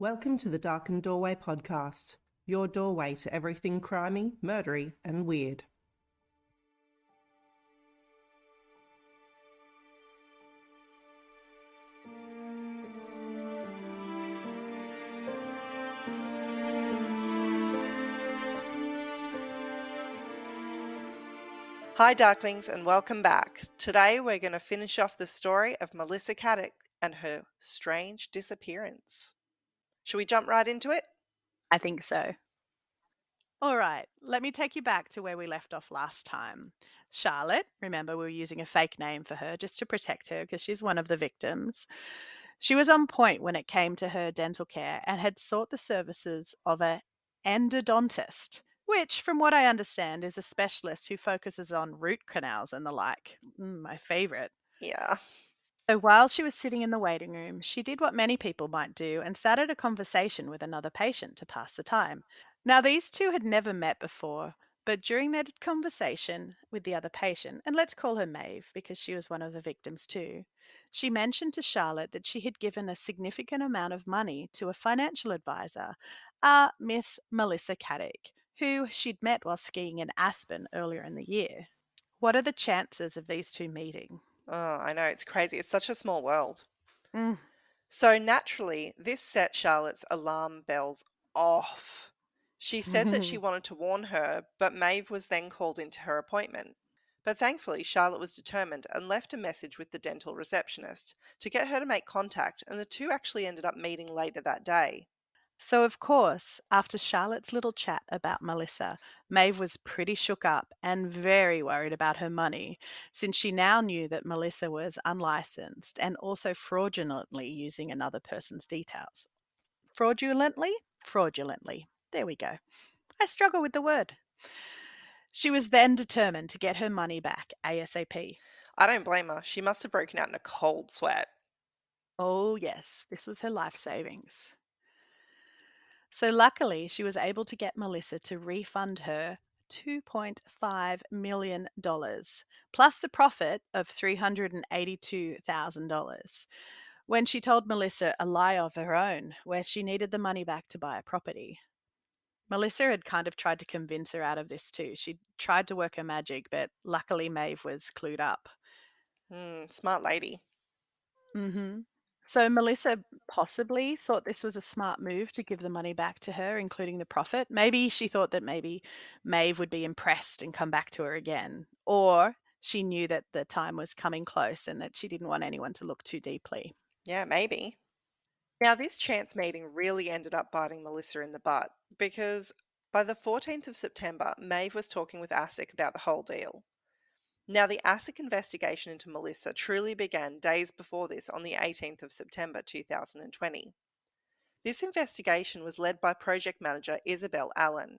Welcome to the Darkened Doorway podcast, your doorway to everything crimey, murdery, and weird. Hi, Darklings, and welcome back. Today we're going to finish off the story of Melissa Caddick and her strange disappearance. Should we jump right into it? I think so. All right, let me take you back to where we left off last time. Charlotte, remember we were using a fake name for her just to protect her because she's one of the victims. She was on point when it came to her dental care and had sought the services of a endodontist, which, from what I understand, is a specialist who focuses on root canals and the like. Mm, my favorite. Yeah. So while she was sitting in the waiting room, she did what many people might do and started a conversation with another patient to pass the time. Now, these two had never met before, but during their conversation with the other patient, and let's call her Maeve because she was one of the victims too, she mentioned to Charlotte that she had given a significant amount of money to a financial advisor, uh, Miss Melissa Caddick, who she'd met while skiing in Aspen earlier in the year. What are the chances of these two meeting? Oh, I know, it's crazy. It's such a small world. Mm. So, naturally, this set Charlotte's alarm bells off. She said that she wanted to warn her, but Maeve was then called into her appointment. But thankfully, Charlotte was determined and left a message with the dental receptionist to get her to make contact, and the two actually ended up meeting later that day. So, of course, after Charlotte's little chat about Melissa, Maeve was pretty shook up and very worried about her money, since she now knew that Melissa was unlicensed and also fraudulently using another person's details. Fraudulently? Fraudulently. There we go. I struggle with the word. She was then determined to get her money back ASAP. I don't blame her. She must have broken out in a cold sweat. Oh, yes, this was her life savings. So, luckily, she was able to get Melissa to refund her $2.5 million, plus the profit of $382,000, when she told Melissa a lie of her own, where she needed the money back to buy a property. Melissa had kind of tried to convince her out of this too. She tried to work her magic, but luckily Maeve was clued up. Hmm, smart lady. hmm So Melissa possibly thought this was a smart move to give the money back to her, including the profit. Maybe she thought that maybe Maeve would be impressed and come back to her again. Or she knew that the time was coming close and that she didn't want anyone to look too deeply. Yeah, maybe. Now, this chance meeting really ended up biting Melissa in the butt because by the 14th of September, Maeve was talking with ASIC about the whole deal. Now, the ASIC investigation into Melissa truly began days before this on the 18th of September 2020. This investigation was led by project manager Isabel Allen.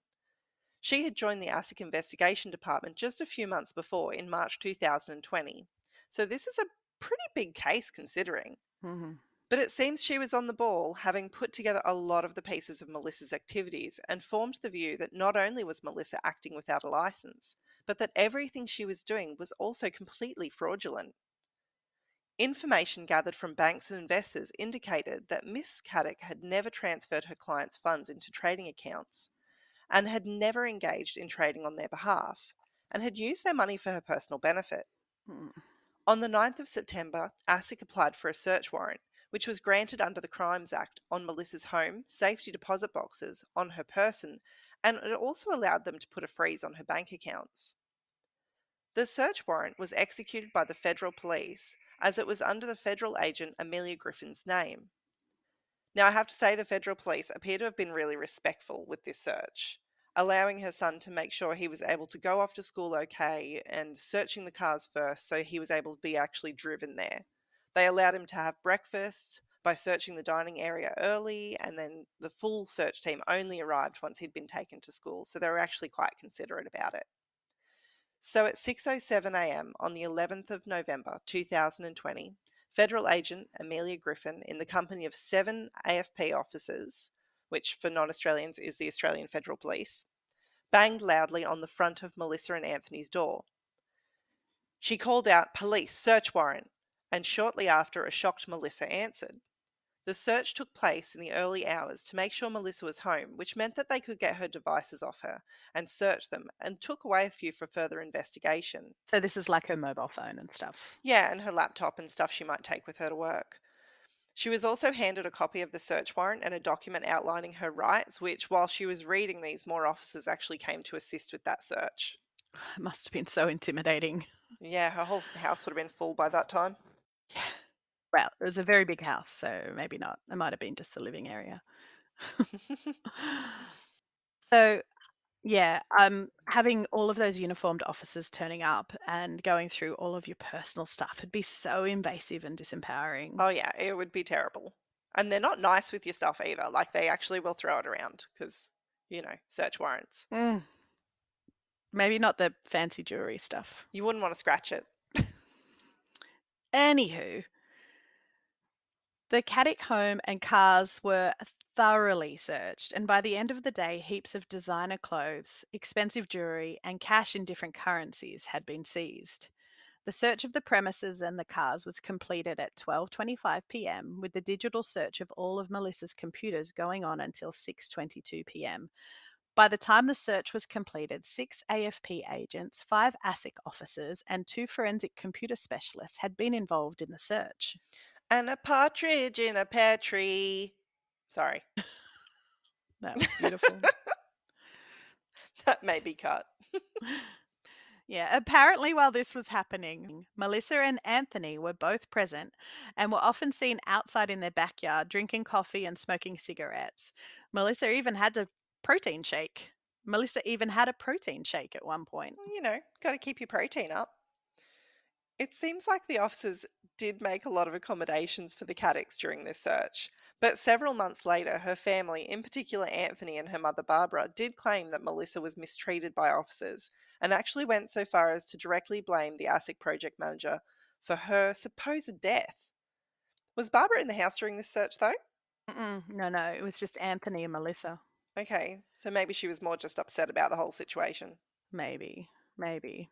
She had joined the ASIC investigation department just a few months before in March 2020. So, this is a pretty big case considering. hmm But it seems she was on the ball, having put together a lot of the pieces of Melissa's activities and formed the view that not only was Melissa acting without a license, but that everything she was doing was also completely fraudulent. Information gathered from banks and investors indicated that Miss Caddick had never transferred her clients' funds into trading accounts and had never engaged in trading on their behalf and had used their money for her personal benefit. Hmm. On the 9th of September, ASIC applied for a search warrant, which was granted under the Crimes Act on Melissa's home, safety deposit boxes, on her person, and it also allowed them to put a freeze on her bank accounts. The search warrant was executed by the federal police as it was under the federal agent Amelia Griffin's name. Now, I have to say the federal police appear to have been really respectful with this search, allowing her son to make sure he was able to go off to school okay and searching the cars first so he was able to be actually driven there. They allowed him to have breakfast by searching the dining area early, and then the full search team only arrived once he'd been taken to school, so they were actually quite considerate about it. So at 6:07 a.m. on the 11th of November 2020, federal agent Amelia Griffin in the company of 7 AFP officers, which for non-Australians is the Australian Federal Police, banged loudly on the front of Melissa and Anthony's door. She called out, "Police, search warrant," and shortly after a shocked Melissa answered. The search took place in the early hours to make sure Melissa was home, which meant that they could get her devices off her and search them and took away a few for further investigation. So this is like her mobile phone and stuff. Yeah, and her laptop and stuff she might take with her to work. She was also handed a copy of the search warrant and a document outlining her rights, which, while she was reading these, more officers actually came to assist with that search. It must have been so intimidating. Yeah, her whole house would have been full by that time. Yeah. Well, it was a very big house, so maybe not. It might have been just the living area. so, yeah, um, having all of those uniformed officers turning up and going through all of your personal stuff would be so invasive and disempowering. oh, yeah, it would be terrible. And they're not nice with your stuff either. Like, they actually will throw it around because, you know, search warrants. Mm. Maybe not the fancy jewelry stuff. You wouldn't want to scratch it. Anywho, the Caddick home and cars were thoroughly searched, and by the end of the day, heaps of designer clothes, expensive jewelry, and cash in different currencies had been seized. The search of the premises and the cars was completed at 12:25 p.m. with the digital search of all of Melissa's computers going on until 6:22 p.m. By the time the search was completed, six AFP agents, five ASIC officers, and two forensic computer specialists had been involved in the search. And a partridge in a pear tree. Sorry, That was beautiful. that may be cut. yeah, apparently, while this was happening, Melissa and Anthony were both present and were often seen outside in their backyard drinking coffee and smoking cigarettes. Melissa even had a protein shake. Melissa even had a protein shake at one point. You know, got to keep your protein up. It seems like the officers did make a lot of accommodations for the Caddicks during this search, but several months later, her family, in particular Anthony and her mother Barbara, did claim that Melissa was mistreated by officers and actually went so far as to directly blame the ASIC project manager for her supposed death. Was Barbara in the house during this search, though? Mm-mm, no, no, it was just Anthony and Melissa. Okay, so maybe she was more just upset about the whole situation. Maybe, maybe.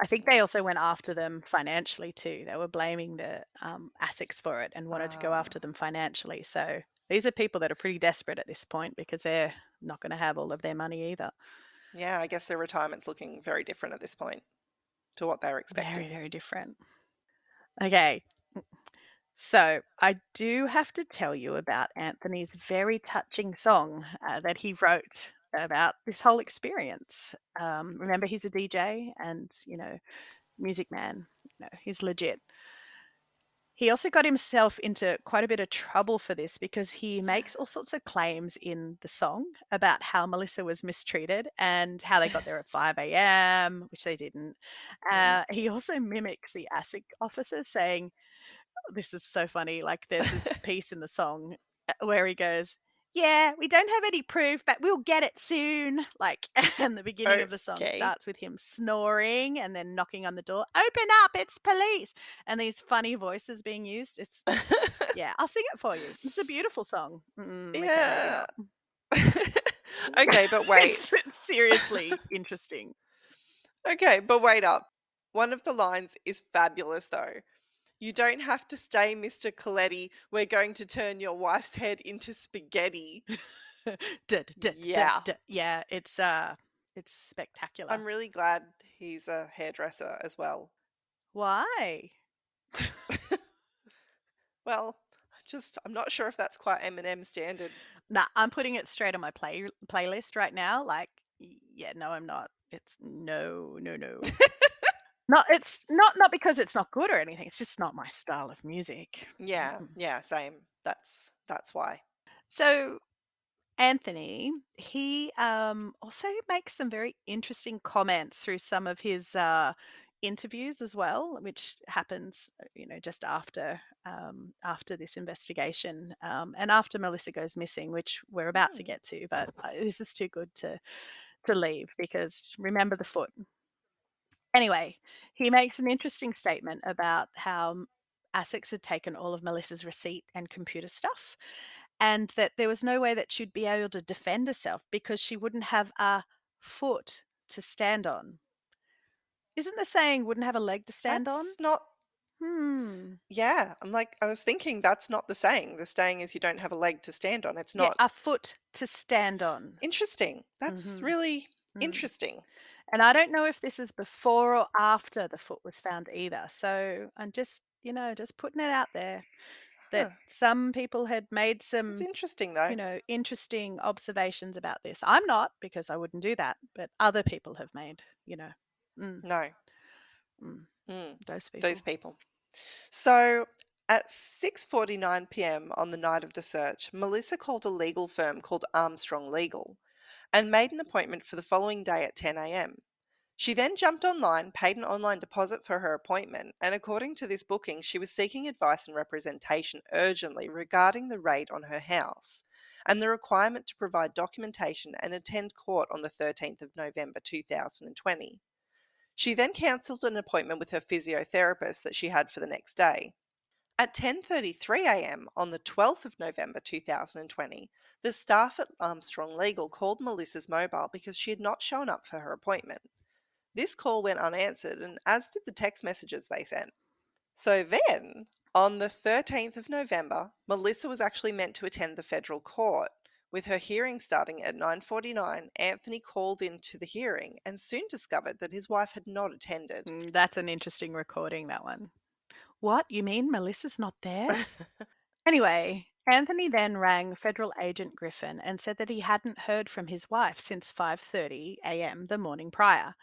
I think they also went after them financially too. They were blaming the um, ASICs for it and wanted to go Ah. after them financially. So these are people that are pretty desperate at this point because they're not going to have all of their money either. Yeah, I guess their retirement's looking very different at this point to what they were expecting. Very, very different. Okay. So I do have to tell you about Anthony's very touching song uh, that he wrote about this whole experience. Um, remember, he's a DJ and, you know, music man. You know, he's legit. He also got himself into quite a bit of trouble for this because he makes all sorts of claims in the song about how Melissa was mistreated and how they got there at 5 a.m., which they didn't. Uh, he also mimics the ASIC officer saying, This is so funny. Like, there's this piece in the song uh, where he goes, Yeah, we don't have any proof, but we'll get it soon. Like, and the beginning of the song starts with him snoring and then knocking on the door, Open up, it's police. And these funny voices being used. It's, yeah, I'll sing it for you. It's a beautiful song. Mm, okay, yeah. okay, but wait. it's, it's seriously interesting. Okay, but wait up. One of the lines is fabulous though. You don't have to stay, Mr. Koletti. We're going to turn your wife's head into spaghetti. Yeah. yeah, it's uh, it's spectacular. I'm really glad he's a hairdresser as well. Why? Well, just I'm not sure if that's quite Eminem standard. Nah, I'm putting it straight on my play playlist right now. Like, yeah, no, I'm not. It's no, no, no. not. It's not not because it's not good or anything. It's just not my style of music. Yeah, Mm. yeah, same. That's that's why. So Anthony, he um, also makes some very interesting comments through some of his uh, interviews as well, which happens, uh, you know, just after um, after this investigation um, and after Melissa goes missing, which we're about to Mm. get to. But uh, this is too good to to leave because remember the foot. Anyway, he makes an interesting statement about how ASICS had taken all of Melissa's receipt and computer stuff, and that there was no way that she'd be able to defend herself because she wouldn't have a foot to stand on. Isn't the saying wouldn't have a leg to stand on? Not Hmm. Yeah, I'm like, I was thinking that's not the saying. The saying is you don't have a leg to stand on. It's Yeah, not a foot to stand on. interesting. That's Mhm. really Mm. interesting. And I don't know if this is before or after the foot was found either. So I'm just, you know, just putting it out there that Huh. some people had made It's some, interesting though. you know, interesting observations about this. I'm not because I wouldn't do that, but other people have made, you know, mm, No. mm, Mm. those people. those people. So at 6:49 p.m. on the night of the search, Melissa called a legal firm called Armstrong Legal and made an appointment for the following day at 10 a.m. She then jumped online, paid an online deposit for her appointment, and according to this booking, she was seeking advice and representation urgently regarding the raid on her house and the requirement to provide documentation and attend court on the 13th of November 2020. She then cancelled an appointment with her physiotherapist that she had for the next day. At 10:33 a.m. on the 12th of November 2020, the staff at Armstrong Legal called Melissa's mobile because she had not shown up for her appointment. This call went unanswered and as did the text messages they sent. So then, on the 13th of November, Melissa was actually meant to attend the federal court. With her hearing starting at 9:49, Anthony called into the hearing and soon discovered that his wife had not attended. Mm, That's an interesting recording, that one. What? You mean Melissa's not there? Anyway, Anthony then rang federal agent Griffin and said that he hadn't heard from his wife since 5:30 a.m. the morning prior.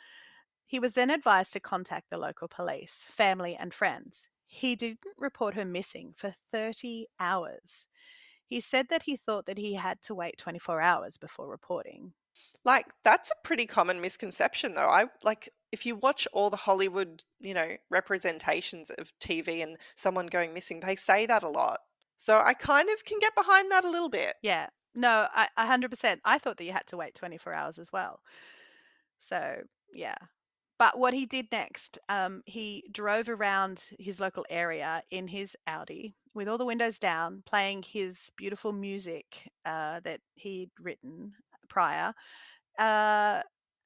He was then advised to contact the local police, family and friends. He didn't report her missing for 30 hours. He said that he thought that he had to wait 24 hours before reporting. Like that's a pretty common misconception though. I like if you watch all the Hollywood, you know, representations of TV and someone going missing, they say that a lot. So I kind of can get behind that a little bit. Yeah. No, I, a 100%. I thought that you had to wait 24 hours as well. So, yeah. But what he did next, um, he drove around his local area in his Audi with all the windows down, playing his beautiful music uh, that he'd written prior, uh,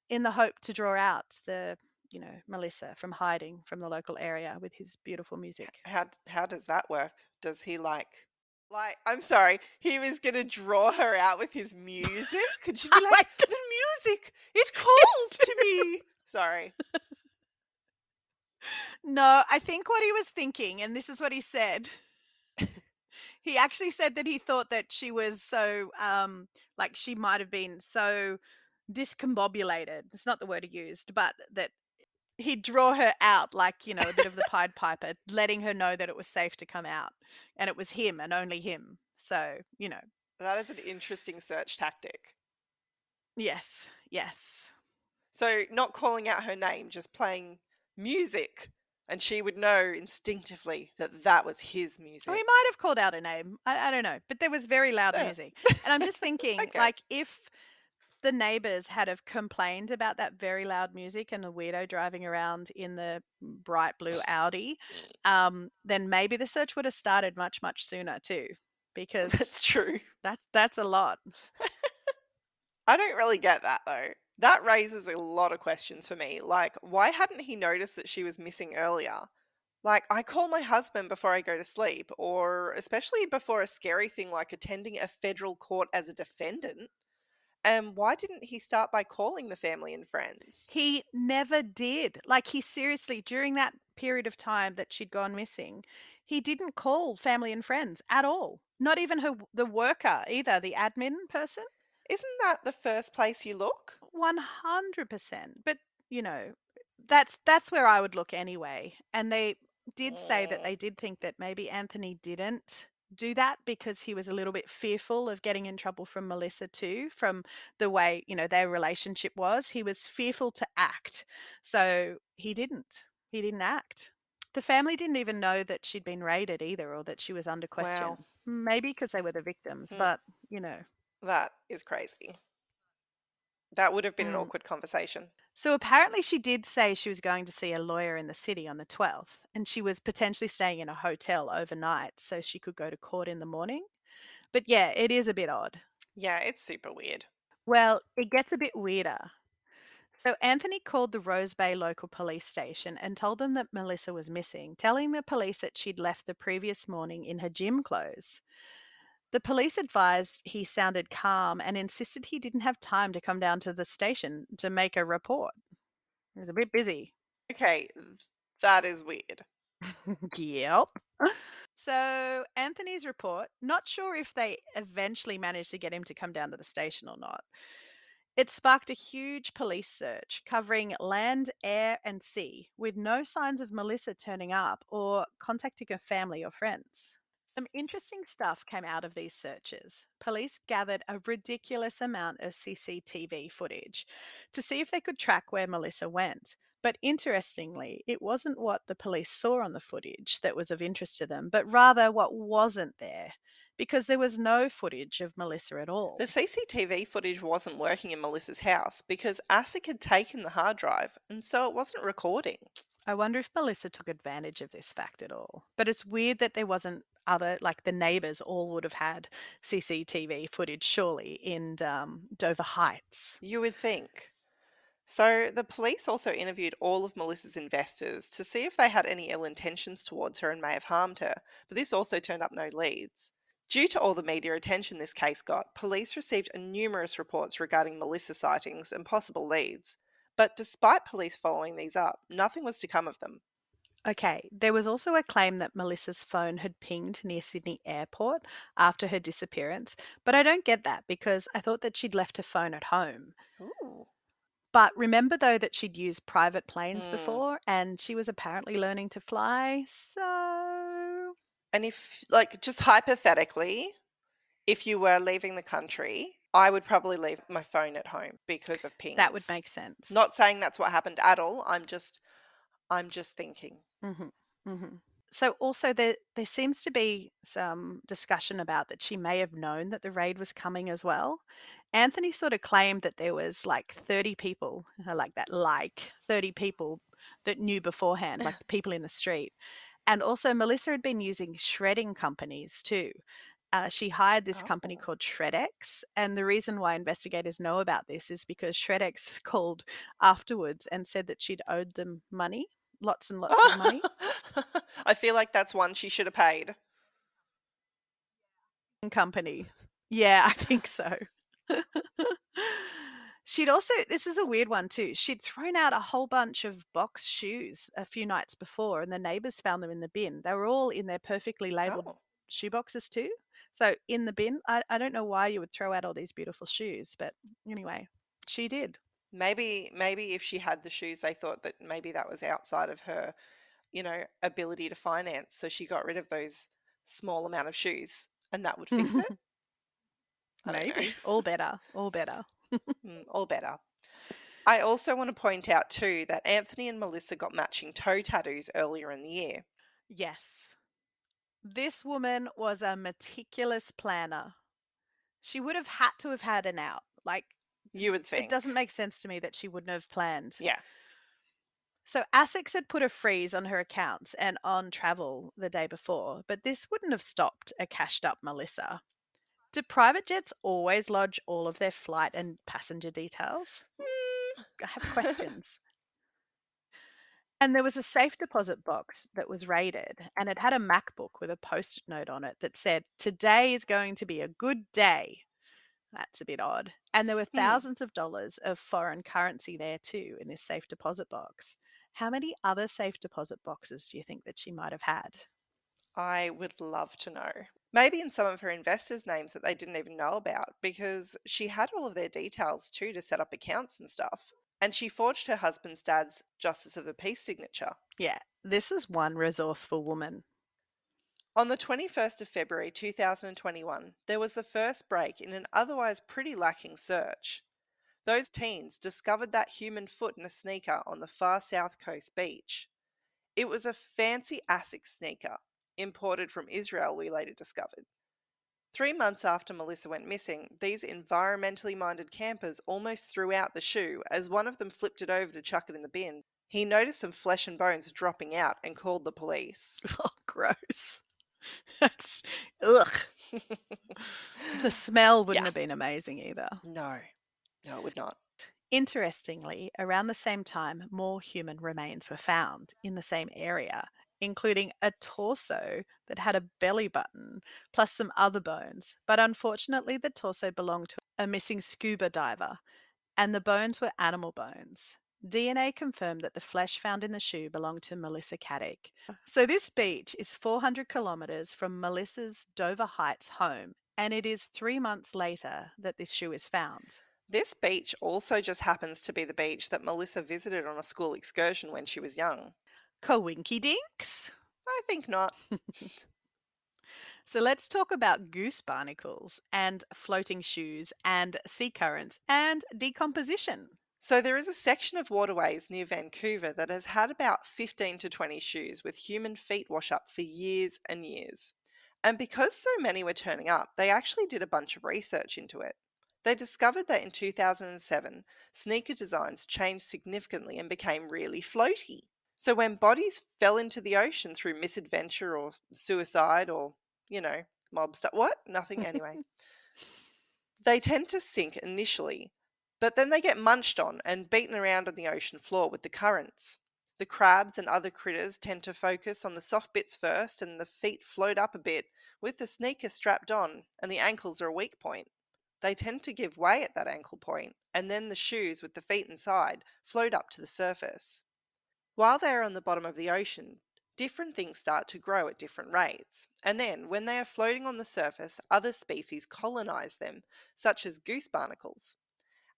in the hope to draw out the, you know, Melissa from hiding from the local area with his beautiful music. How how does that work? Does he like like I'm sorry, he was gonna draw her out with his music? Could you be like the music? It calls to me. Sorry. No, I think what he was thinking, and this is what he said. he actually said that he thought that she was so, um, like she might have been so discombobulated. It's not the word he used, but that he'd draw her out like, you know, a bit of the Pied Piper, letting her know that it was safe to come out. And it was him and only him. So, you know, That is an interesting search tactic. yes, yes. So not calling out her name, just playing music, and she would know instinctively that that was his oh, music. Or he might have called out a name. I, I don't know. But there was very loud Yeah. music. And I'm just thinking, Okay. like, if the neighbors had have complained about that very loud music and the weirdo driving around in the bright blue Audi, um, then maybe the search would have started much, much sooner too. Because That's true. that's that's a lot. I don't really get that though. That raises a lot of questions for me. Like, why hadn't he noticed that she was missing earlier? Like, I call my husband before I go to sleep, or especially before a scary thing like attending a federal court as a defendant. And why didn't he start by calling the family and friends? He never did. Like he seriously, during that period of time that she'd gone missing, he didn't call family and friends at all. Not even her the worker either, the admin person. Isn't that the first place you look? One hundred percent. But you know, that's that's where I would look anyway. And they did say that they did think that maybe Anthony didn't do that because he was a little bit fearful of getting in trouble from Melissa too, from the way, you know, their relationship was. He was fearful to act. So he didn't. He didn't act. The family didn't even know that she'd been raided either or that she was under question. Wow. Maybe because they were the victims, Mm. but you know. That is crazy. That would have been an Mm. awkward conversation. So apparently, she did say she was going to see a lawyer in the city on the 12th, and she was potentially staying in a hotel overnight so she could go to court in the morning. But yeah, it is a bit odd. Yeah, it's super weird. Well, it gets a bit weirder. So Anthony called the Rose Bay local police station and told them that Melissa was missing, telling the police that she'd left the previous morning in her gym clothes. The police advised he sounded calm and insisted he didn't have time to come down to the station to make a report. He was a bit busy. Okay, that is weird. yep. So, Anthony's report, not sure if they eventually managed to get him to come down to the station or not. It sparked a huge police search covering land, air, and sea, with no signs of Melissa turning up or contacting her family or friends. Some interesting stuff came out of these searches. Police gathered a ridiculous amount of CCTV footage to see if they could track where Melissa went. But interestingly, it wasn't what the police saw on the footage that was of interest to them, but rather what wasn't there, because there was no footage of Melissa at all. The CCTV footage wasn't working in Melissa's house because ASIC had taken the hard drive and so it wasn't recording. I wonder if Melissa took advantage of this fact at all. But it's weird that there wasn't other, like the neighbors all would have had CCTV footage, surely, in um, Dover Heights. You would think. So, the police also interviewed all of Melissa's investors to see if they had any ill intentions towards her and may have harmed her, but this also turned up no leads. Due to all the media attention this case got, police received numerous reports regarding Melissa sightings and possible leads. But despite police following these up, nothing was to come of them. Okay, there was also a claim that Melissa's phone had pinged near Sydney Airport after her disappearance, but I don't get that because I thought that she'd left her phone at home. Ooh. But remember, though, that she'd used private planes Mm. before and she was apparently learning to fly. So, And if, like, just hypothetically, if you were leaving the country, I would probably leave my phone at home because of pings. that would make sense. Not saying that's what happened at all. I'm just, I'm just thinking. Hmm hmm So also there there seems to be some discussion about that she may have known that the raid was coming as well. Anthony sort of claimed that there was like 30 people, I like that, like 30 people that knew beforehand, like the people in the street. And also Melissa had been using shredding companies too. Uh, she hired this company Oh. called Shred-X, and the reason why investigators know about this is because Shred-X called afterwards and said that she'd owed them money, lots and lots of money. I feel like that's one she should have paid. company. Yeah, I think so. She'd also, this is a weird one too. She'd thrown out a whole bunch of box shoes a few nights before, and the neighbors found them in the bin. They were all in their perfectly labeled Oh. shoe boxes too. So in the bin, I, I don't know why you would throw out all these beautiful shoes, but anyway, she did. Maybe, maybe if she had the shoes, they thought that maybe that was outside of her, you know, ability to finance. So she got rid of those small amount of shoes, and that would fix it. I don't know. Maybe. all better. All better. Mm, all better. I also want to point out too that Anthony and Melissa got matching toe tattoos earlier in the year. Yes. This woman was a meticulous planner. She would have had to have had an out. Like, You would think. it doesn't make sense to me that she wouldn't have planned. Yeah. So, ASICS had put a freeze on her accounts and on travel the day before, but this wouldn't have stopped a cashed up Melissa. Do private jets always lodge all of their flight and passenger details? Mm. I have questions. And there was a safe deposit box that was raided, and it had a MacBook with a post it note on it that said, Today is going to be a good day. That's a bit odd. And there were Hmm. thousands of dollars of foreign currency there too in this safe deposit box. How many other safe deposit boxes do you think that she might have had? I would love to know. Maybe in some of her investors' names that they didn't even know about because she had all of their details too to set up accounts and stuff. And she forged her husband's dad's Justice of the Peace signature. Yeah, this is one resourceful woman. On the 21st of February 2021, there was the first break in an otherwise pretty lacking search. Those teens discovered that human foot in a sneaker on the far south coast beach. It was a fancy ASICS sneaker, imported from Israel, we later discovered. Three months after Melissa went missing, these environmentally minded campers almost threw out the shoe as one of them flipped it over to chuck it in the bin. He noticed some flesh and bones dropping out and called the police. Oh, gross. That's ugh. The smell wouldn't Yeah. have been amazing either. No, no, it would not. Interestingly, around the same time, more human remains were found in the same area, including a torso that had a belly button, plus some other bones. But unfortunately, the torso belonged to a missing scuba diver, and the bones were animal bones. DNA confirmed that the flesh found in the shoe belonged to Melissa Caddick. So, this beach is 400 kilometres from Melissa's Dover Heights home, and it is three months later that this shoe is found. This beach also just happens to be the beach that Melissa visited on a school excursion when she was young. Coinky dinks! I think not. So let's talk about goose barnacles and floating shoes and sea currents and decomposition. So, there is a section of waterways near Vancouver that has had about 15 to 20 shoes with human feet wash up for years and years. And because so many were turning up, they actually did a bunch of research into it. They discovered that in 2007, sneaker designs changed significantly and became really floaty. So, when bodies fell into the ocean through misadventure or suicide or, you know, mob stuff, what? Nothing anyway. they tend to sink initially, but then they get munched on and beaten around on the ocean floor with the currents. The crabs and other critters tend to focus on the soft bits first, and the feet float up a bit with the sneaker strapped on, and the ankles are a weak point. They tend to give way at that ankle point, and then the shoes with the feet inside float up to the surface. While they are on the bottom of the ocean, different things start to grow at different rates. And then, when they are floating on the surface, other species colonize them, such as goose barnacles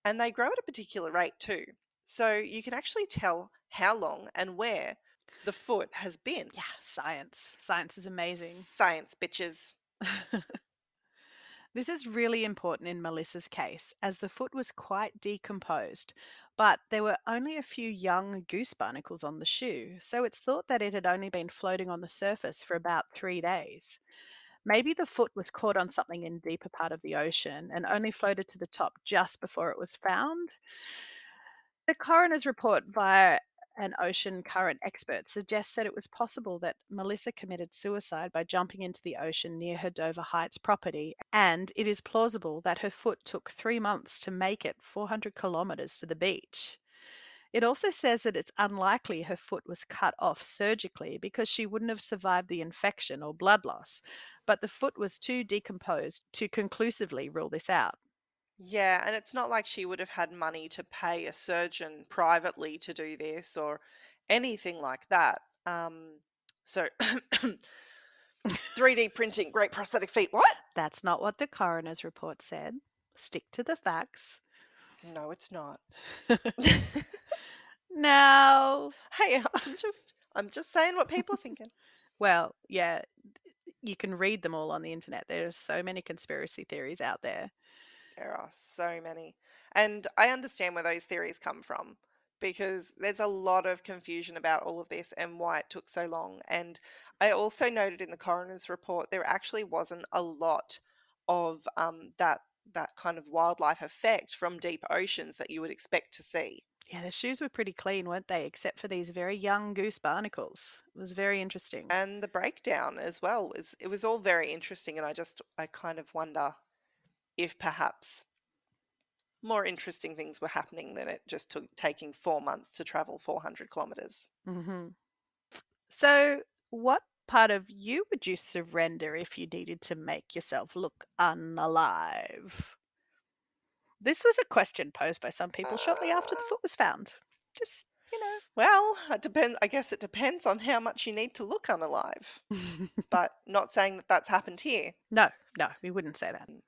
and they grow at a particular rate too. So you can actually tell how long and where the foot has been. Yeah, science. Science is amazing. Science, bitches. this is really important in Melissa's case, as the foot was quite decomposed, but there were only a few young goose barnacles on the shoe, so it's thought that it had only been floating on the surface for about three days. Maybe the foot was caught on something in deeper part of the ocean and only floated to the top just before it was found. The coroner's report via an ocean current expert suggests that it was possible that Melissa committed suicide by jumping into the ocean near her Dover Heights property, and it is plausible that her foot took three months to make it 400 kilometres to the beach. It also says that it's unlikely her foot was cut off surgically because she wouldn't have survived the infection or blood loss, but the foot was too decomposed to conclusively rule this out. Yeah, and it's not like she would have had money to pay a surgeon privately to do this or anything like that. Um, so, 3D printing, great prosthetic feet. What? That's not what the coroner's report said. Stick to the facts. No, it's not. no. Hey, I'm just I'm just saying what people are thinking. Well, yeah, you can read them all on the internet. There's so many conspiracy theories out there. There are so many. And I understand where those theories come from because there's a lot of confusion about all of this and why it took so long. And I also noted in the coroner's report there actually wasn't a lot of um, that that kind of wildlife effect from deep oceans that you would expect to see. Yeah, the shoes were pretty clean, weren't they? Except for these very young goose barnacles. It was very interesting. And the breakdown as well was it was all very interesting and I just I kind of wonder if perhaps more interesting things were happening than it just took taking 4 months to travel 400 kilometers. hmm So, what part of you would you surrender if you needed to make yourself look unalive? This was a question posed by some people shortly after the uh. foot was found. Just, you know. Well, it depends. I guess it depends on how much you need to look unalive. but not saying that that's happened here. no, no, we wouldn't say that. Mm.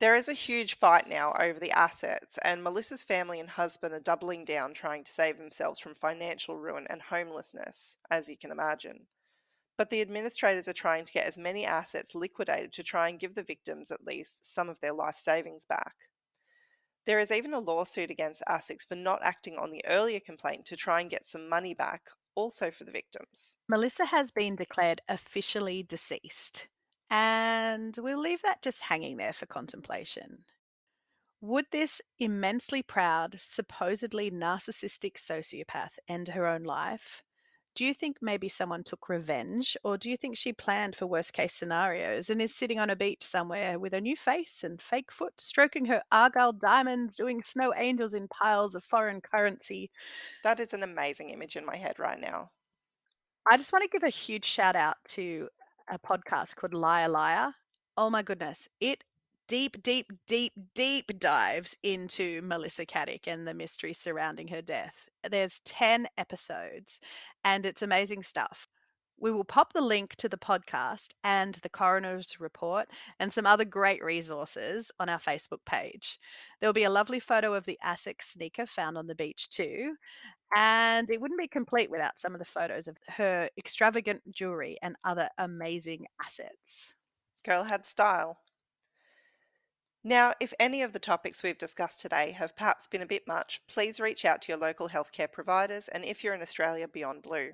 There is a huge fight now over the assets, and Melissa's family and husband are doubling down trying to save themselves from financial ruin and homelessness, as you can imagine. But the administrators are trying to get as many assets liquidated to try and give the victims at least some of their life savings back. There is even a lawsuit against ASICS for not acting on the earlier complaint to try and get some money back, also for the victims. Melissa has been declared officially deceased, and we'll leave that just hanging there for contemplation. Would this immensely proud, supposedly narcissistic sociopath end her own life? Do you think maybe someone took revenge, or do you think she planned for worst case scenarios and is sitting on a beach somewhere with a new face and fake foot, stroking her argyle diamonds, doing snow angels in piles of foreign currency? That is an amazing image in my head right now. I just want to give a huge shout out to a podcast called Liar Liar. Oh my goodness. It deep, deep, deep, deep dives into Melissa Caddick and the mystery surrounding her death. There's 10 episodes and it's amazing stuff. We will pop the link to the podcast and the coroner's report and some other great resources on our Facebook page. There'll be a lovely photo of the ASIC sneaker found on the beach too. And it wouldn't be complete without some of the photos of her extravagant jewelry and other amazing assets. Girl had style. Now, if any of the topics we've discussed today have perhaps been a bit much, please reach out to your local healthcare providers and if you're in Australia, beyond blue.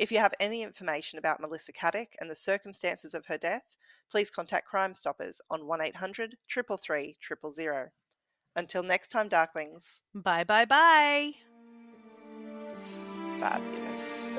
If you have any information about Melissa Caddick and the circumstances of her death, please contact Crime Stoppers on 1800 333 000. Until next time, Darklings. Bye bye bye. Fabulous.